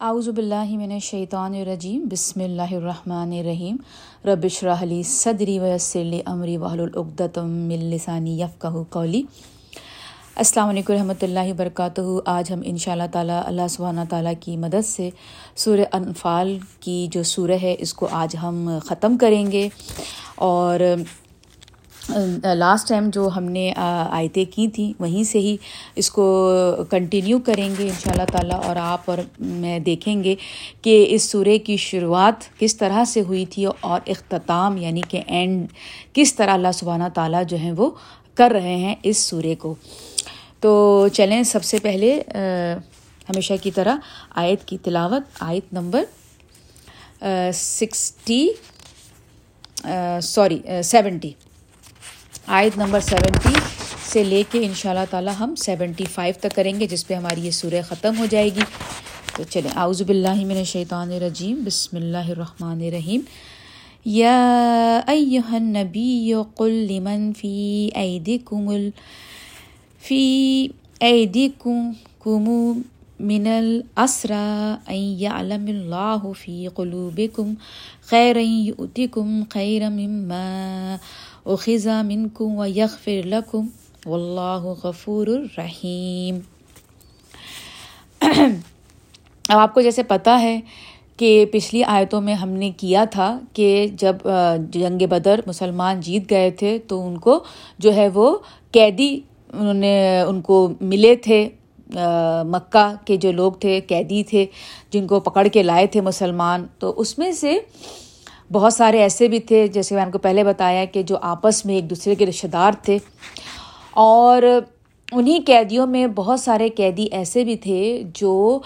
اعوذ باللہ من الشیطان الرجیم، بسم اللہ الرحمن الرحیم۔ ربش رحلی صدری ویسر لی امری وحل من لسانی یفقہ قولی۔ السلام علیکم رحمۃ اللہ وبرکاتہ۔ آج ہم ان شاء اللہ تعالیٰ اللہ سبحانہ تعالیٰ کی مدد سے سورہ انفال کی جو سورہ ہے، اس کو آج ہم ختم کریں گے۔ اور لاسٹ ٹائم جو ہم نے آیتیں کی تھیں، وہیں سے ہی اس کو کنٹینیو کریں گے ان شاء اللہ تعالیٰ، اور آپ اور میں دیکھیں گے کہ اس سورے کی شروعات کس طرح سے ہوئی تھی اور اختتام یعنی کہ اینڈ کس طرح اللہ سبحانہ تعالیٰ جو ہیں وہ کر رہے ہیں اس سورے کو۔ تو چلیں سب سے پہلے ہمیشہ کی طرح آیت کی تلاوت۔ آیت نمبر سکسٹی سوری سیونٹی آیت نمبر سیونٹی سے لے کے ان شاء اللہ تعالیٰ ہم سیونٹی فائیو تک کریں گے، جس پہ ہماری یہ سورہ ختم ہو جائے گی۔ تو چلیں آؤز باللہ من الشیطان الرجیم۔ بسم اللہ الرحمن الرحیم۔ یا ایہا النبی قل لمن فی ایدیکم ال فی ایدیکم کمو من الاسرا ان یعلم اللہ فی قلوبکم خیرا یؤتکم خیرا مما خزا من کم و یغ لکم و اللہ غفور الرحیم اب آپ کو جیسے پتہ ہے کہ پچھلی آیتوں میں ہم نے کیا تھا کہ جب جنگ بدر مسلمان جیت گئے تھے تو ان کو جو ہے وہ قیدی انہوں نے، ان کو ملے تھے مکہ کے جو لوگ تھے، قیدی تھے، جن کو پکڑ کے لائے تھے مسلمان، تو اس میں سے بہت سارے ایسے بھی تھے، جیسے میں نے کو پہلے بتایا کہ جو آپس میں ایک دوسرے کے رشتہ دار تھے۔ اور انہیں قیدیوں میں بہت سارے قیدی ایسے بھی تھے جو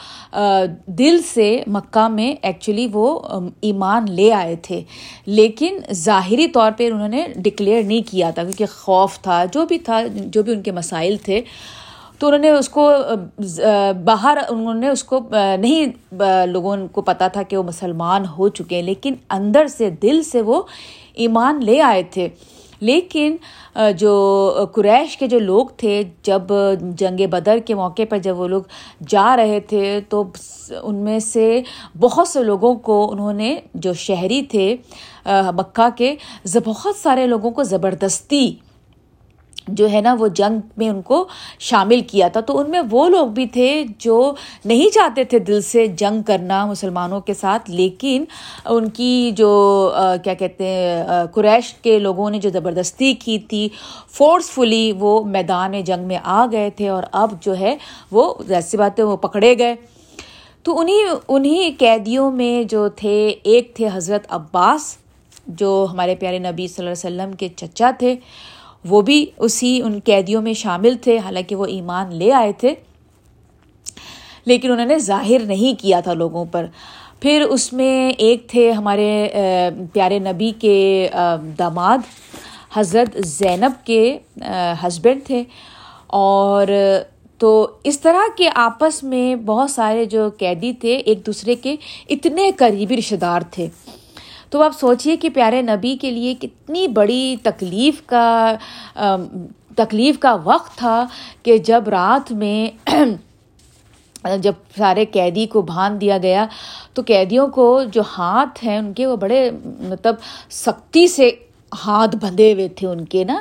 دل سے مکہ میں ایکچولی وہ ایمان لے آئے تھے۔ لیکن ظاہری طور پہ انہوں نے ڈکلیئر نہیں کیا تھا، کیونکہ خوف تھا، جو بھی تھا، جو بھی ان کے مسائل تھے۔ تو انہوں نے اس کو باہر انہوں نے اس کو نہیں لوگوں کو پتہ تھا کہ وہ مسلمان ہو چکے ہیں، لیکن اندر سے، دل سے وہ ایمان لے آئے تھے۔ لیکن جو قریش کے جو لوگ تھے، جب جنگ بدر کے موقع پر جب وہ لوگ جا رہے تھے، تو ان میں سے بہت سے لوگوں کو انہوں نے، جو شہری تھے مکہ کے بہت سارے لوگوں کو زبردستی جو ہے نا وہ جنگ میں ان کو شامل کیا تھا۔ تو ان میں وہ لوگ بھی تھے جو نہیں چاہتے تھے دل سے جنگ کرنا مسلمانوں کے ساتھ، لیکن ان کی جو کیا کہتے ہیں قریش کے لوگوں نے جو زبردستی کی تھی فورسفلی وہ میدان جنگ میں آ گئے تھے اور اب جو ہے وہ ایسی باتیں وہ پکڑے گئے۔ تو انہیں انہیں قیدیوں میں جو تھے، ایک تھے حضرت عباس جو ہمارے پیارے نبی صلی اللہ علیہ وسلم کے چچا تھے۔ وہ بھی اسی ان قیدیوں میں شامل تھے، حالانکہ وہ ایمان لے آئے تھے۔ لیکن انہوں نے ظاہر نہیں کیا تھا لوگوں پر۔ پھر اس میں ایک تھے ہمارے پیارے نبی کے داماد، حضرت زینب کے ہسبینڈ تھے۔ اور تو اس طرح کے آپس میں بہت سارے جو قیدی تھے، ایک دوسرے کے اتنے قریبی رشتہ دار تھے۔ تو آپ سوچیے کہ پیارے نبی کے لیے کتنی بڑی تکلیف کا تکلیف کا وقت تھا کہ جب رات میں جب سارے قیدی کو باندھ دیا گیا، تو قیدیوں کو جو ہاتھ ہیں ان کے وہ بڑے مطلب سختی سے ہاتھ بندھے ہوئے تھے ان کے نا۔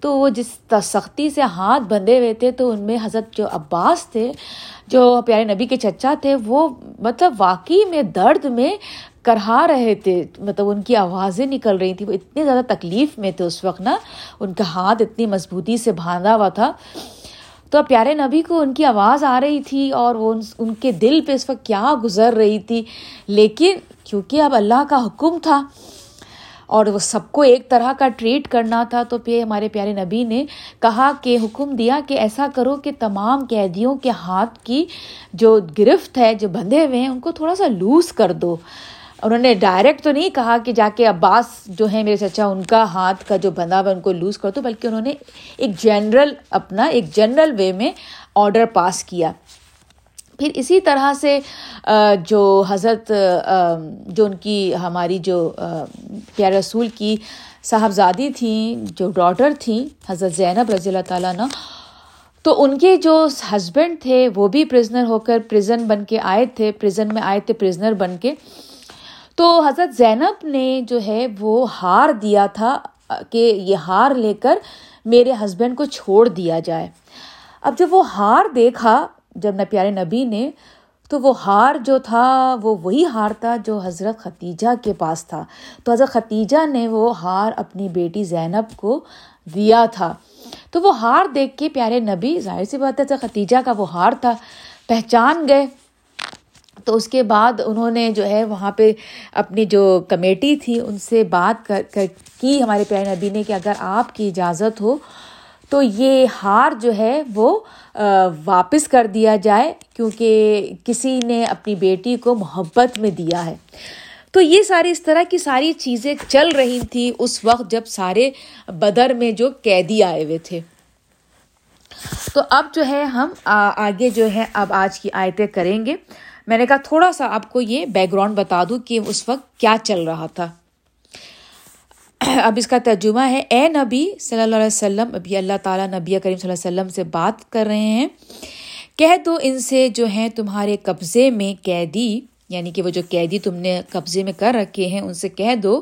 تو وہ جس سختی سے ہاتھ بندھے ہوئے تھے، تو ان میں حضرت جو عباس تھے، جو پیارے نبی کے چچا تھے، وہ مطلب واقعی میں درد میں کرہا رہے تھے۔ مطلب ان کی آوازیں نکل رہی تھیں۔ وہ اتنے زیادہ تکلیف میں تھے اس وقت، نا۔ ان کا ہاتھ اتنی مضبوطی سے باندھا ہوا تھا۔ تو اب پیارے نبی کو ان کی آواز آ رہی تھی اور وہ ان کے دل پہ اس وقت کیا گزر رہی تھی۔ لیکن کیونکہ اب اللہ کا حکم تھا اور وہ سب کو ایک طرح کا ٹریٹ کرنا تھا۔ تو پھر ہمارے پیارے نبی نے کہا کہ حکم دیا کہ ایسا کرو کہ تمام قیدیوں کے ہاتھ کی جو گرفت ہے، جو بندھے ہوئے ہیں، ان کو تھوڑا سا لوز کر دو۔ انہوں نے ڈائریکٹ تو نہیں کہا کہ جا کے عباس جو ہے میرے چچا، ان کا ہاتھ کا جو بندھا ہوا ان کو لوز کر دو، بلکہ انہوں نے ایک جنرل اپنا، ایک جنرل وے میں آڈر پاس کیا۔ پھر اسی طرح سے جو حضرت جو ان کی ہماری جو پیار رسول کی صاحبزادی تھیں، جو ڈاٹر تھیں، حضرت زینب رضی اللہ تعالیٰ نے تو ان کے جو ہسبینڈ تھے، وہ بھی پرزنر ہو کر پرزن بن کے آئے تھے، پرزن میں آئے تھے پرزنر بن کے۔ تو حضرت زینب نے جو ہے، وہ ہار دیا تھا، کہ یہ ہار لے کر میرے ہسبینڈ کو چھوڑ دیا جائے۔ اب جب وہ ہار دیکھا جب نہ پیارے نبی نے، تو وہ ہار جو تھا، وہ وہی ہار تھا جو حضرت ختیجہ کے پاس تھا۔ تو حضرت ختیجہ نے وہ ہار اپنی بیٹی زینب کو دیا تھا۔ تو وہ ہار دیکھ کے پیارے نبی، ظاہر سی بات ہے ختیجہ کا وہ ہار تھا، پہچان گئے۔ تو اس کے بعد انہوں نے جو ہے، وہاں پہ اپنی جو کمیٹی تھی، ان سے بات کر کی ہمارے پیارے نبی نے کہ اگر آپ کی اجازت ہو تو یہ ہار جو ہے وہ واپس کر دیا جائے کیونکہ کسی نے اپنی بیٹی کو محبت میں دیا ہے۔ تو یہ ساری اس طرح کی ساری چیزیں چل رہی تھیں اس وقت جب سارے بدر میں جو قیدی آئے ہوئے تھے۔ تو اب جو ہے ہم آگے جو ہے اب آج کی آیتیں کریں گے۔ میں نے کہا تھوڑا سا آپ کو یہ بیک گراؤنڈ بتا دوں کہ اس وقت کیا چل رہا تھا۔ اب اس کا ترجمہ ہے۔ اے نبی صلی اللہ علیہ وسلم، ابھی اللہ تعالیٰ نبی کریم صلی اللہ علیہ وسلم سے بات کر رہے ہیں۔ کہہ دو ان سے جو ہیں تمہارے قبضے میں قیدی یعنی کہ وہ جو قیدی تم نے قبضے میں کر رکھے ہیں، ان سے کہہ دو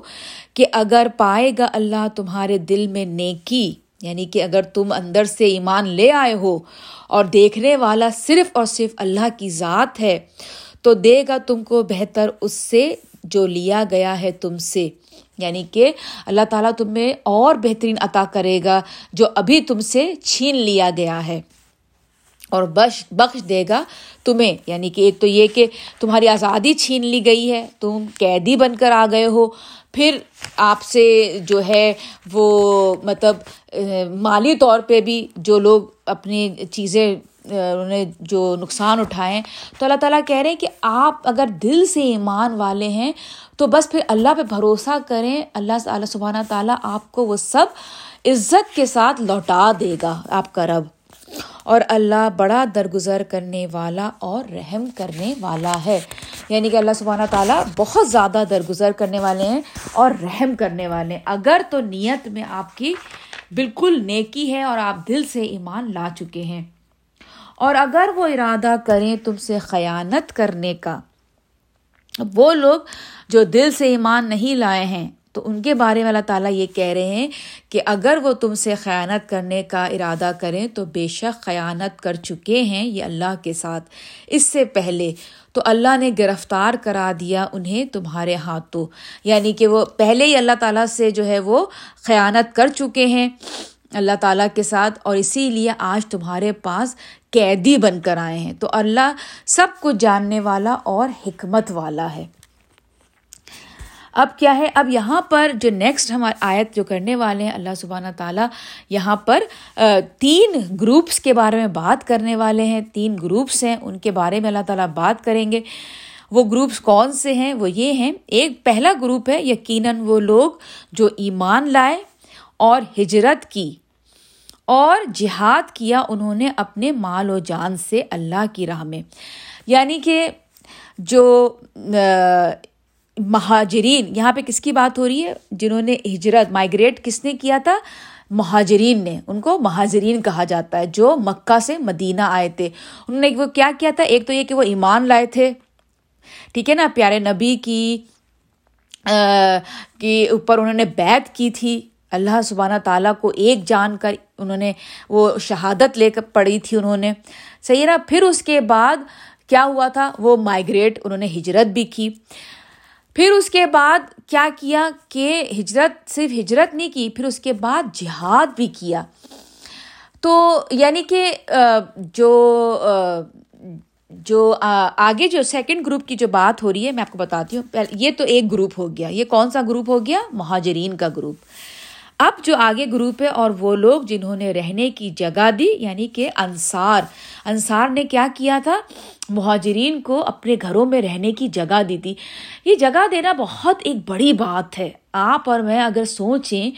کہ اگر پائے گا اللہ تمہارے دل میں نیکی یعنی کہ اگر تم اندر سے ایمان لے آئے ہو اور دیکھنے والا صرف اور صرف اللہ کی ذات ہے، تو دے گا تم کو بہتر اس سے جو لیا گیا ہے تم سے۔ یعنی کہ اللہ تعالیٰ تمہیں اور بہترین عطا کرے گا جو ابھی تم سے چھین لیا گیا ہے۔ اور بخش بخش دے گا تمہیں۔ یعنی کہ ایک تو یہ کہ تمہاری آزادی چھین لی گئی ہے، تم قیدی بن کر آ گئے ہو۔ پھر آپ سے جو ہے وہ مطلب مالی طور پہ بھی جو لوگ اپنی چیزیں انہوں نے جو نقصان اٹھائے تو اللہ تعالیٰ کہہ رہے ہیں کہ آپ اگر دل سے ایمان والے ہیں، تو بس پھر اللہ پہ بھروسہ کریں۔ اللہ اللہ سبحانہ تعالیٰ آپ کو وہ سب عزت کے ساتھ لوٹا دے گا آپ کا رب۔ اور اللہ بڑا درگزر کرنے والا اور رحم کرنے والا ہے۔ یعنی کہ اللہ سبحانہ تعالیٰ بہت زیادہ درگزر کرنے والے ہیں اور رحم کرنے والے ہیں۔ اگر تو نیت میں آپ کی بالکل نیکی ہے اور آپ دل سے ایمان لا چکے ہیں۔ اور اگر وہ ارادہ کریں تم سے خیانت کرنے کا، وہ لوگ جو دل سے ایمان نہیں لائے ہیں، تو ان کے بارے میں اللہ تعالیٰ یہ کہہ رہے ہیں کہ اگر وہ تم سے خیانت کرنے کا ارادہ کریں تو بے شک خیانت کر چکے ہیں یہ اللہ کے ساتھ۔ اس سے پہلے تو اللہ نے گرفتار کرا دیا انہیں تمہارے ہاتھوں یعنی کہ وہ پہلے ہی اللہ تعالیٰ سے جو ہے وہ خیانت کر چکے ہیں۔ اللہ تعالیٰ کے ساتھ اور اسی لیے آج تمہارے پاس قیدی بن کر آئے ہیں۔ تو اللہ سب کچھ جاننے والا اور حکمت والا ہے۔ اب کیا ہے؟ اب یہاں پر جو نیکسٹ ہمارے آیت جو کرنے والے ہیں، اللہ سبحانہ تعالیٰ یہاں پر تین گروپس کے بارے میں بات کرنے والے ہیں۔ تین گروپس ہیں، ان کے بارے میں اللہ تعالیٰ بات کریں گے۔ وہ گروپس کون سے ہیں؟ وہ یہ ہیں، ایک پہلا گروپ ہے، یقیناً وہ لوگ جو ایمان لائے اور ہجرت کی۔ اور جہاد کیا انہوں نے اپنے مال و جان سے اللہ کی راہ میں۔ یعنی کہ جو مہاجرین، یہاں پہ کس کی بات ہو رہی ہے؟ جنہوں نے ہجرت، مائگریٹ کس نے کیا تھا؟ مہاجرین نے، ان کو مہاجرین کہا جاتا ہے جو مکہ سے مدینہ آئے تھے۔ انہوں نے وہ کیا کیا تھا؟ ایک تو یہ کہ وہ ایمان لائے تھے۔ ٹھیک ہے نا؟ پیارے نبی کی کے اوپر انہوں نے بیت کی تھی۔ اللہ سبحانہ تعالیٰ کو ایک جان کر انہوں نے وہ شہادت لے کر پڑھی تھی انہوں نے۔ صحیح نا پھر اس کے بعد کیا ہوا تھا؟ وہ مائگریٹ انہوں نے ہجرت بھی کی۔ پھر اس کے بعد کیا کیا کہ ہجرت صرف ہجرت نہیں کی، پھر اس کے بعد جہاد بھی کیا۔ تو یعنی کہ جو جو آگے جو سیکنڈ گروپ کی جو بات ہو رہی ہے، میں آپ کو بتاتی ہوں۔ یہ تو ایک گروپ ہو گیا۔ یہ کون سا گروپ ہو گیا؟ مہاجرین کا گروپ اب جو آگے گروپ ہے اور وہ لوگ جنہوں نے رہنے کی جگہ دی یعنی کہ انصار۔ انصار نے کیا کیا تھا؟ مہاجرین کو اپنے گھروں میں رہنے کی جگہ دی تھی۔ یہ جگہ دینا بہت ایک بڑی بات ہے۔ آپ اور میں اگر سوچیں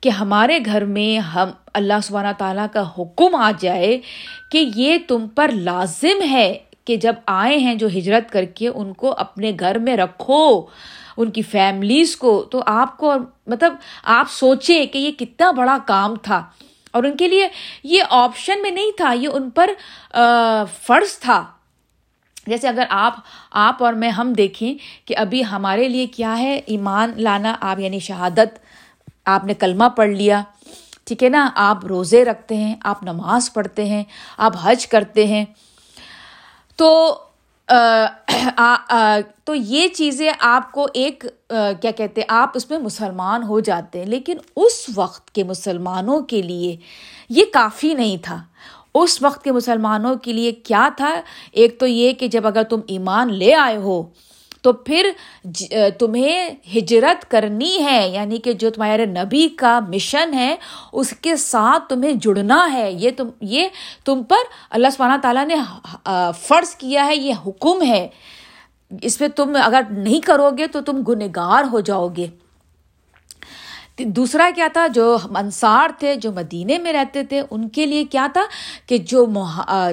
کہ ہمارے گھر میں ہم، اللہ سبحانہ تعالیٰ کا حکم آ جائے کہ یہ تم پر لازم ہے کہ جب آئے ہیں جو ہجرت کر کے ان کو اپنے گھر میں رکھو۔ ان کی فیملیز کو، تو آپ کو مطلب آپ سوچیں کہ یہ کتنا بڑا کام تھا۔ اور ان کے لیے یہ آپشن میں نہیں تھا، یہ ان پر فرض تھا۔ جیسے اگر آپ آپ اور میں ہم دیکھیں کہ ابھی ہمارے لیے کیا ہے، ایمان لانا، آپ یعنی شہادت، آپ نے کلمہ پڑھ لیا۔ ٹھیک ہے نا؟ آپ روزے رکھتے ہیں، آپ نماز پڑھتے ہیں، آپ حج کرتے ہیں۔ تو تو یہ چیزیں آپ کو ایک کیا کہتے ہیں، آپ اس میں مسلمان ہو جاتے ہیں، لیکن اس وقت کے مسلمانوں کے لیے یہ کافی نہیں تھا۔ اس وقت کے مسلمانوں کے لیے کیا تھا؟ ایک تو یہ کہ جب اگر تم ایمان لے آئے ہو تو پھر جی، تمہیں ہجرت کرنی ہے یعنی کہ جو تمہارے نبی کا مشن ہے، اس کے ساتھ تمہیں جڑنا ہے۔ یہ تم یہ تم پر اللہ سبحانہ تعالیٰ نے فرض کیا ہے، یہ حکم ہے۔ اس پہ تم اگر نہیں کرو گے تو تم گنہگار ہو جاؤ گے۔ دوسرا کیا تھا؟ جو انصار تھے، جو مدینے میں رہتے تھے، ان کے لیے کیا تھا کہ جو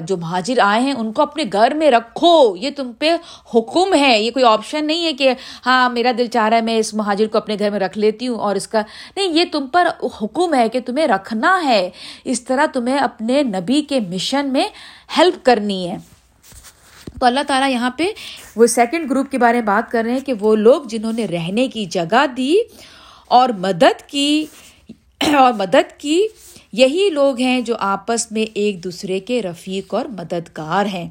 جو مہاجر آئے ہیں، ان کو اپنے گھر میں رکھو۔ یہ تم پہ حکم ہے۔ یہ کوئی آپشن نہیں ہے کہ ہاں میرا دل چاہ رہا ہے میں اس مہاجر کو اپنے گھر میں رکھ لیتی ہوں اور اس کا نہیں، یہ تم پر حکم ہے کہ تمہیں رکھنا ہے۔ اس طرح تمہیں اپنے نبی کے مشن میں ہیلپ کرنی ہے۔ تو اللہ تعالیٰ یہاں پہ وہ سیکنڈ گروپ کے بارے میں بات کر رہے ہیں کہ وہ لوگ جنہوں نے رہنے کی جگہ دی اور مدد کی اور مدد کی یہی لوگ ہیں جو آپس میں ایک دوسرے کے رفیق اور مددگار ہیں۔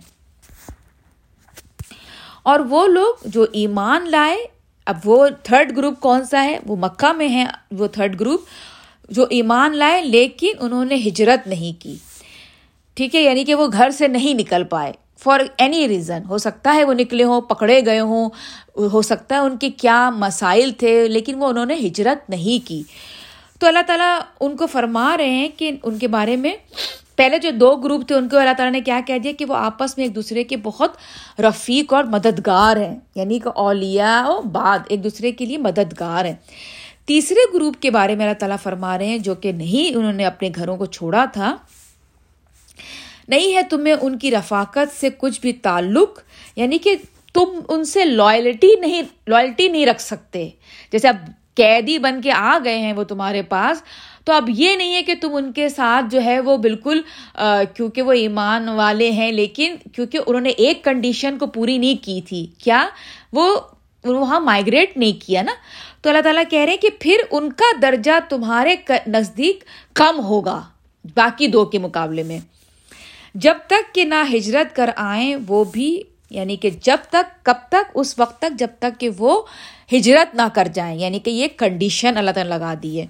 اور وہ لوگ جو ایمان لائے، اب وہ تھرڈ گروپ کون سا ہے؟ وہ مکہ میں ہے وہ تھرڈ گروپ جو ایمان لائے لیکن انہوں نے ہجرت نہیں کی۔ ٹھیک ہے یعنی کہ وہ گھر سے نہیں نکل پائے۔ فار اینی ریزن ہو سکتا ہے وہ نکلے ہوں، پکڑے گئے ہوں، ہو سکتا ہے ان کے کیا مسائل تھے، لیکن وہ انہوں نے ہجرت نہیں کی۔ تو اللہ تعالیٰ ان کو فرما رہے ہیں کہ ان کے بارے میں پہلے جو دو گروپ تھے، ان کو اللہ تعالیٰ نے کیا کہہ دیا کہ وہ آپس میں ایک دوسرے کے بہت رفیق اور مددگار ہیں۔ یعنی کہ اولیا و بعد ایک دوسرے کے لیے مددگار ہیں۔ تیسرے گروپ کے بارے میں اللہ تعالیٰ فرما رہے ہیں جو کہ نہیں، انہوں نے اپنے گھروں کو چھوڑا تھا۔ نہیں ہے تمہیں ان کی رفاقت سے کچھ بھی تعلق یعنی کہ تم ان سے لائلٹی نہیں لائلٹی نہیں رکھ سکتے۔ جیسے اب قیدی بن کے آ گئے ہیں وہ تمہارے پاس، تو اب یہ نہیں ہے کہ تم ان کے ساتھ جو ہے وہ بالکل کیونکہ وہ ایمان والے ہیں، لیکن کیونکہ انہوں نے ایک کنڈیشن کو پوری نہیں کی تھی۔ کیا؟ وہ وہاں مائگریٹ نہیں کیا نا؟ تو اللہ تعالیٰ کہہ رہے ہیں کہ پھر ان کا درجہ تمہارے نزدیک کم ہوگا، باقی دو کے مقابلے میں۔ جب تک کہ نہ ہجرت کر آئیں، وہ بھی یعنی کہ جب تک، کب تک، اس وقت تک جب تک کہ وہ ہجرت نہ کر جائیں یعنی کہ یہ کنڈیشن اللہ تعالیٰ لگا دی ہے۔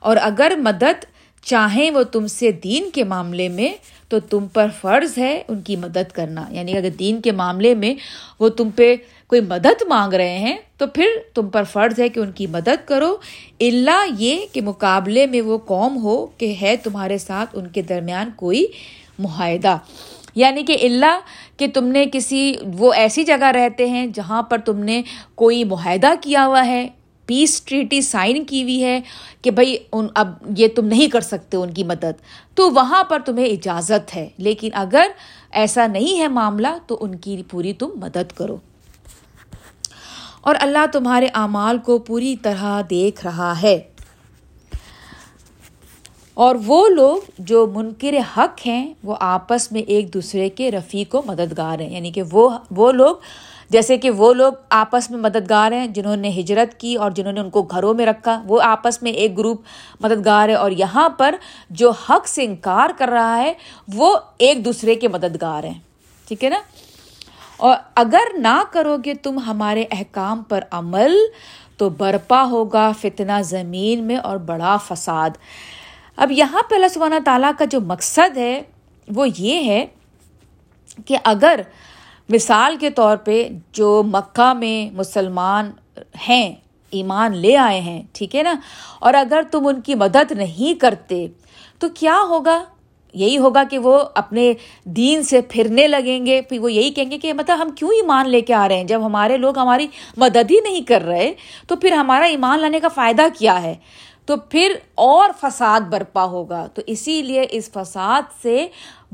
اور اگر مدد چاہیں وہ تم سے دین کے معاملے میں، تو تم پر فرض ہے ان کی مدد کرنا۔ یعنی اگر دین کے معاملے میں وہ تم پہ کوئی مدد مانگ رہے ہیں، تو پھر تم پر فرض ہے کہ ان کی مدد کرو۔ اللہ یہ کہ مقابلے میں وہ قوم ہو کہ ہے تمہارے ساتھ ان کے درمیان کوئی معاہدہ۔ یعنی کہ اللہ کہ تم نے کسی وہ ایسی جگہ رہتے ہیں جہاں پر تم نے کوئی معاہدہ کیا ہوا ہے پیس ٹریٹی سائن کی ہوئی ہے کہ بھائی ان اب یہ تم نہیں کر سکتے ان کی مدد۔ تو وہاں پر تمہیں اجازت ہے، لیکن اگر ایسا نہیں ہے معاملہ تو ان کی پوری تم مدد کرو۔ اور اللہ تمہارے اعمال کو پوری طرح دیکھ رہا ہے۔ اور وہ لوگ جو منکر حق ہیں، وہ آپس میں ایک دوسرے کے رفیق و مددگار ہیں۔ یعنی کہ وہ وہ لوگ، جیسے کہ وہ لوگ آپس میں مددگار ہیں، جنہوں نے ہجرت کی اور جنہوں نے ان کو گھروں میں رکھا، وہ آپس میں ایک گروپ مددگار ہے اور یہاں پر جو حق سے انکار کر رہا ہے، وہ ایک دوسرے کے مددگار ہیں۔ ٹھیک ہے نا؟ اور اگر نہ کرو گے تم ہمارے احکام پر عمل، تو برپا ہوگا فتنہ زمین میں اور بڑا فساد۔ اب یہاں پہ اللہ سبحانہ تعالیٰ کا جو مقصد ہے وہ یہ ہے کہ اگر مثال کے طور پہ جو مکہ میں مسلمان ہیں، ایمان لے آئے ہیں، ٹھیک ہے نا؟ اور اگر تم ان کی مدد نہیں کرتے، تو کیا ہوگا؟ یہی ہوگا کہ وہ اپنے دین سے پھرنے لگیں گے، پھر وہ یہی کہیں گے کہ مطلب ہم کیوں ایمان لے کے آ رہے ہیں؟ جب ہمارے لوگ ہماری مدد ہی نہیں کر رہے، تو پھر ہمارا ایمان لانے کا فائدہ کیا ہے؟ تو پھر اور فساد برپا ہوگا۔ تو اسی لیے اس فساد سے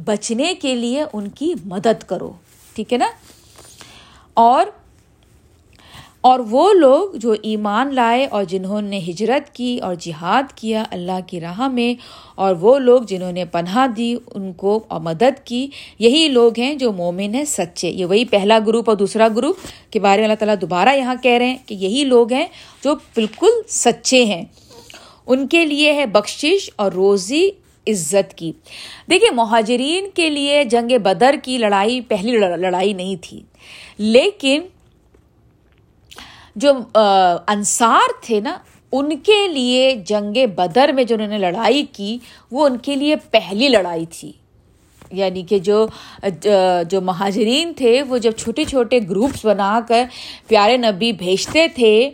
بچنے کے لیے ان کی مدد کرو۔ ٹھیک ہے نا؟ اور اور وہ لوگ جو ایمان لائے اور جنہوں نے ہجرت کی اور جہاد کیا اللہ کی راہ میں، اور وہ لوگ جنہوں نے پناہ دی، ان کو اور مدد کی، یہی لوگ ہیں جو مومن ہیں سچے۔ یہ وہی پہلا گروپ اور دوسرا گروپ کے بارے میں اللہ تعالیٰ دوبارہ یہاں کہہ رہے ہیں کہ یہی لوگ ہیں جو بالکل سچے ہیں۔ ان کے لیے ہے بخشش اور روزی عزت کی۔ دیکھیے، مہاجرین کے لیے جنگ بدر کی لڑائی پہلی لڑائی نہیں تھی۔ لیکن جو انصار تھے نا، ان کے لیے جنگ بدر میں جو انہوں نے لڑائی کی، وہ ان کے لیے پہلی لڑائی تھی۔ یعنی کہ جو جو مہاجرین تھے، وہ جب چھوٹے چھوٹے گروپس بنا کر پیارے نبی بھیجتے تھے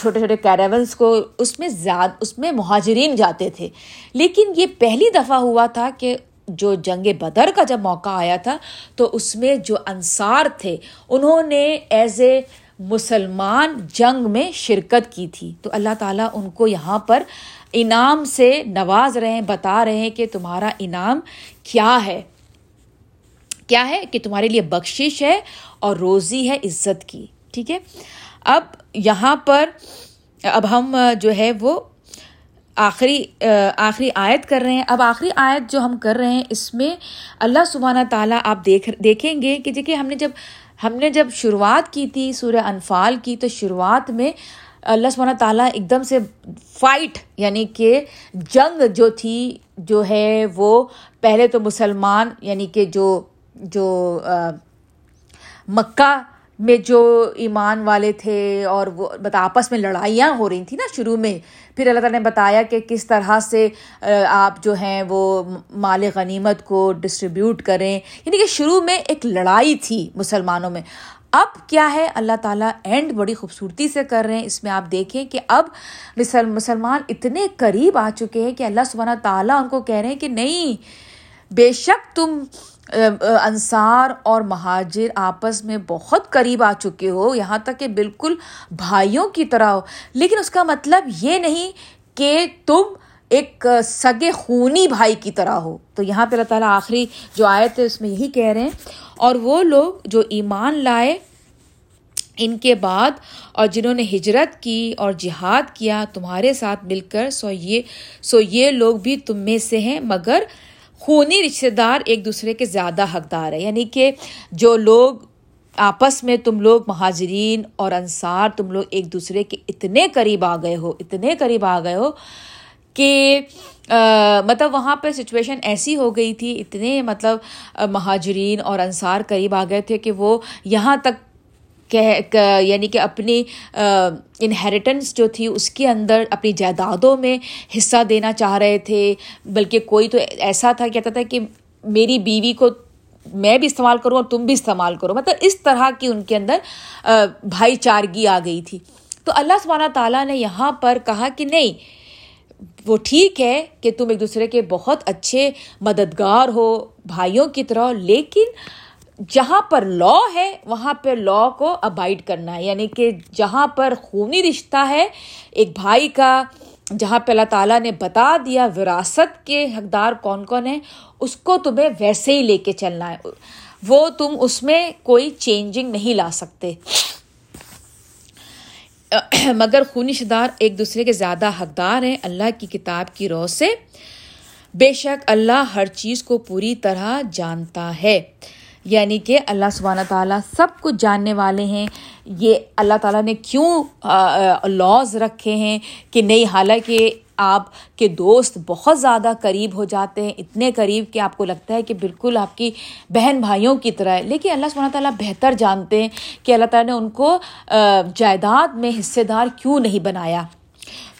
چھوٹے چھوٹے کیریولس کو اس میں زیادہ اس میں مہاجرین جاتے تھے۔ لیکن یہ پہلی دفعہ ہوا تھا کہ جو جنگ بدر کا جب موقع آیا تھا، تو اس میں جو انصار تھے، انہوں نے ایز اے مسلمان جنگ میں شرکت کی تھی۔ تو اللہ تعالیٰ ان کو یہاں پر انعام سے نواز رہے ہیں بتا رہے ہیں کہ تمہارا انعام کیا ہے۔ کیا ہے؟ کہ تمہارے لیے بخشش ہے اور روزی ہے، عزت کی۔ ٹھیک ہے؟ اب یہاں پر، اب ہم جو ہے وہ آخری آخری آیت کر رہے ہیں۔ اب آخری آیت جو ہم کر رہے ہیں، اس میں اللہ سبحانہ تعالیٰ آپ دیکھ، دیکھیں گے کہ دیکھیے ہم نے جب، ہم نے جب شروعات کی تھی سورہ انفال کی، تو شروعات میں اللہ سبحانہ تعالیٰ ایک دم سے فائٹ یعنی کہ جنگ جو تھی، جو ہے وہ پہلے تو مسلمان یعنی کہ جو جو مکہ میں جو ایمان والے تھے اور وہ آپس میں لڑائیاں ہو رہی تھیں نا شروع میں، پھر اللہ تعالیٰ نے بتایا کہ کس طرح سے آپ جو ہیں وہ مال غنیمت کو ڈسٹریبیوٹ کریں۔ یعنی کہ شروع میں ایک لڑائی تھی مسلمانوں میں۔ اب کیا ہے؟ اللہ تعالیٰ اینڈ بڑی خوبصورتی سے کر رہے ہیں۔ اس میں آپ دیکھیں کہ اب مسلمان اتنے قریب آ چکے ہیں کہ اللہ سبحانہ تعالیٰ ان کو کہہ رہے ہیں کہ نہیں، بے شک تم انصار اور مہاجر آپس میں بہت قریب آ چکے ہو، یہاں تک کہ بالکل بھائیوں کی طرح ہو۔ لیکن اس کا مطلب یہ نہیں کہ تم ایک سگے خونی بھائی کی طرح ہو۔ تو یہاں پہ اللہ تعالیٰ آخری جو آئے تھے اس میں یہی کہہ رہے ہیں۔ اور وہ لوگ جو ایمان لائے ان کے بعد اور جنہوں نے ہجرت کی اور جہاد کیا، تمہارے ساتھ مل کر، سو یہ سو یہ لوگ بھی تم میں سے ہیں، مگر خونی رشتے دار ایک دوسرے کے زیادہ حقدار ہے یعنی کہ جو لوگ آپس میں تم لوگ مہاجرین اور انصار تم لوگ ایک دوسرے کے اتنے قریب آ گئے ہو، اتنے قریب آ گئے ہو کہ مطلب وہاں پہ سچویشن ایسی ہو گئی تھی، اتنے مطلب مہاجرین اور انصار قریب آ گئے تھے کہ وہ یہاں تک کہ یعنی کہ اپنی انہیریٹنس جو تھی اس کے اندر اپنی جائیدادوں میں حصہ دینا چاہ رہے تھے۔ بلکہ کوئی تو ایسا تھا، کہتا تھا کہ میری بیوی کو میں بھی استعمال کروں اور تم بھی استعمال کرو۔ مطلب اس طرح کی ان کے اندر بھائی چارگی آ گئی تھی۔ تو اللہ سبحانہ تعالیٰ نے یہاں پر کہا کہ نہیں، وہ ٹھیک ہے کہ تم ایک دوسرے کے بہت اچھے مددگار ہو، بھائیوں کی طرح، لیکن جہاں پر لا ہے، وہاں پہ لا کو ابائڈ کرنا ہے۔ یعنی کہ جہاں پر خونی رشتہ ہے، ایک بھائی کا، جہاں پہ اللہ تعالیٰ نے بتا دیا وراثت کے حقدار کون کون ہیں، اس کو تمہیں ویسے ہی لے کے چلنا ہے۔ وہ تم اس میں کوئی چینجنگ نہیں لا سکتے۔ مگر خونی شدار ایک دوسرے کے زیادہ حقدار ہیں۔ اللہ کی کتاب کی رو سے بے شک اللہ ہر چیز کو پوری طرح جانتا ہے۔ یعنی کہ اللہ سبحانہ تعالیٰ سب کچھ جاننے والے ہیں۔ یہ اللہ تعالیٰ نے کیوں لاز رکھے ہیں کہ نہیں؟ حالانکہ آپ کے دوست بہت زیادہ قریب ہو جاتے ہیں، اتنے قریب کہ آپ کو لگتا ہے کہ بالکل آپ کی بہن بھائیوں کی طرح ہے۔ لیکن اللہ سبحانہ تعالیٰ بہتر جانتے ہیں کہ اللہ تعالیٰ نے ان کو جائیداد میں حصے دار کیوں نہیں بنایا۔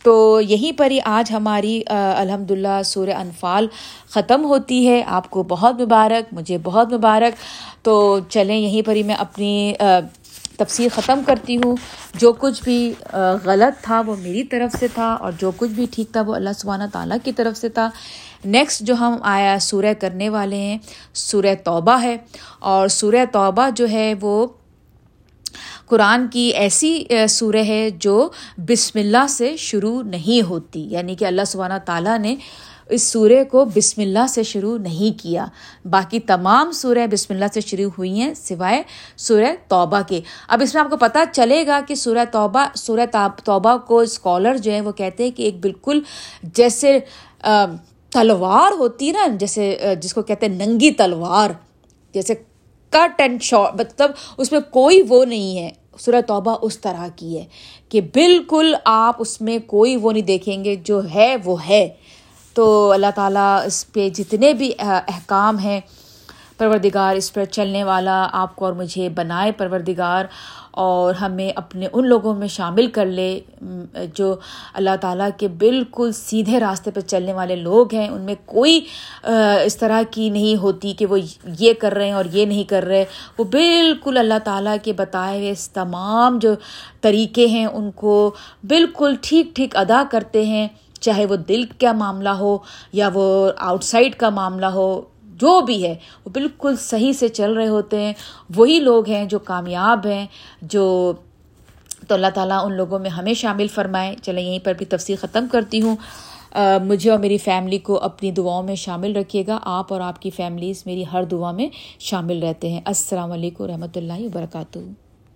تو یہیں پر ہی آج ہماری الحمد للہ سورہ انفال ختم ہوتی ہے۔ آپ کو بہت مبارک، مجھے بہت مبارک۔ تو چلیں، یہیں پر ہی میں اپنی تفصیل ختم کرتی ہوں۔ جو کچھ بھی غلط تھا وہ میری طرف سے تھا اور جو کچھ بھی ٹھیک تھا وہ اللہ سبحانہ تعالیٰ کی طرف سے تھا۔ نیکسٹ جو ہم آیا، سورہ کرنے والے ہیں، سورہ توبہ ہے۔ اور سورہ توبہ جو ہے وہ قرآن کی ایسی سورہ ہے جو بسم اللہ سے شروع نہیں ہوتی یعنی کہ اللہ سبحانہ تعالیٰ نے اس سورہ کو بسم اللہ سے شروع نہیں کیا۔ باقی تمام سورہ بسم اللہ سے شروع ہوئی ہیں، سوائے سورہ توبہ کے۔ اب اس میں آپ کو پتہ چلے گا کہ سورہ توبہ سورہ توبہ کو اسکالر جو ہیں وہ کہتے ہیں کہ ایک بالکل جیسے تلوار ہوتی نا، جیسے جس کو کہتے ہیں ننگی تلوار، جیسے کٹ اینڈ شارٹ مطلب اس میں کوئی وہ نہیں ہے۔ سورہ توبہ اس طرح کی ہے کہ بالکل آپ اس میں کوئی وہ نہیں دیکھیں گے، جو ہے وہ ہے۔ تو اللہ تعالیٰ اس پہ جتنے بھی احکام ہیں، پروردگار اس پر چلنے والا آپ کو اور مجھے بنائے، پروردگار۔ اور ہمیں اپنے ان لوگوں میں شامل کر لے جو اللہ تعالیٰ کے بالکل سیدھے راستے پہ چلنے والے لوگ ہیں۔ ان میں کوئی اس طرح کی نہیں ہوتی کہ وہ یہ کر رہے ہیں اور یہ نہیں کر رہے۔ وہ بالکل اللہ تعالیٰ کے بتائے ہوئے اس تمام جو طریقے ہیں، ان کو بالکل ٹھیک ٹھیک ادا کرتے ہیں، چاہے وہ دل کا معاملہ ہو یا وہ آؤٹ سائڈ کا معاملہ ہو۔ جو بھی ہے، وہ بالکل صحیح سے چل رہے ہوتے ہیں۔ وہی لوگ ہیں جو کامیاب ہیں، جو تو اللہ تعالیٰ ان لوگوں میں ہمیں شامل فرمائے۔ چلیں، یہیں پر بھی تفصیل ختم کرتی ہوں۔ مجھے اور میری فیملی کو اپنی دعاؤں میں شامل رکھیے گا۔ آپ اور آپ کی فیملیز میری ہر دعا میں شامل رہتے ہیں۔ السلام علیکم و رحمۃ اللہ وبرکاتہ۔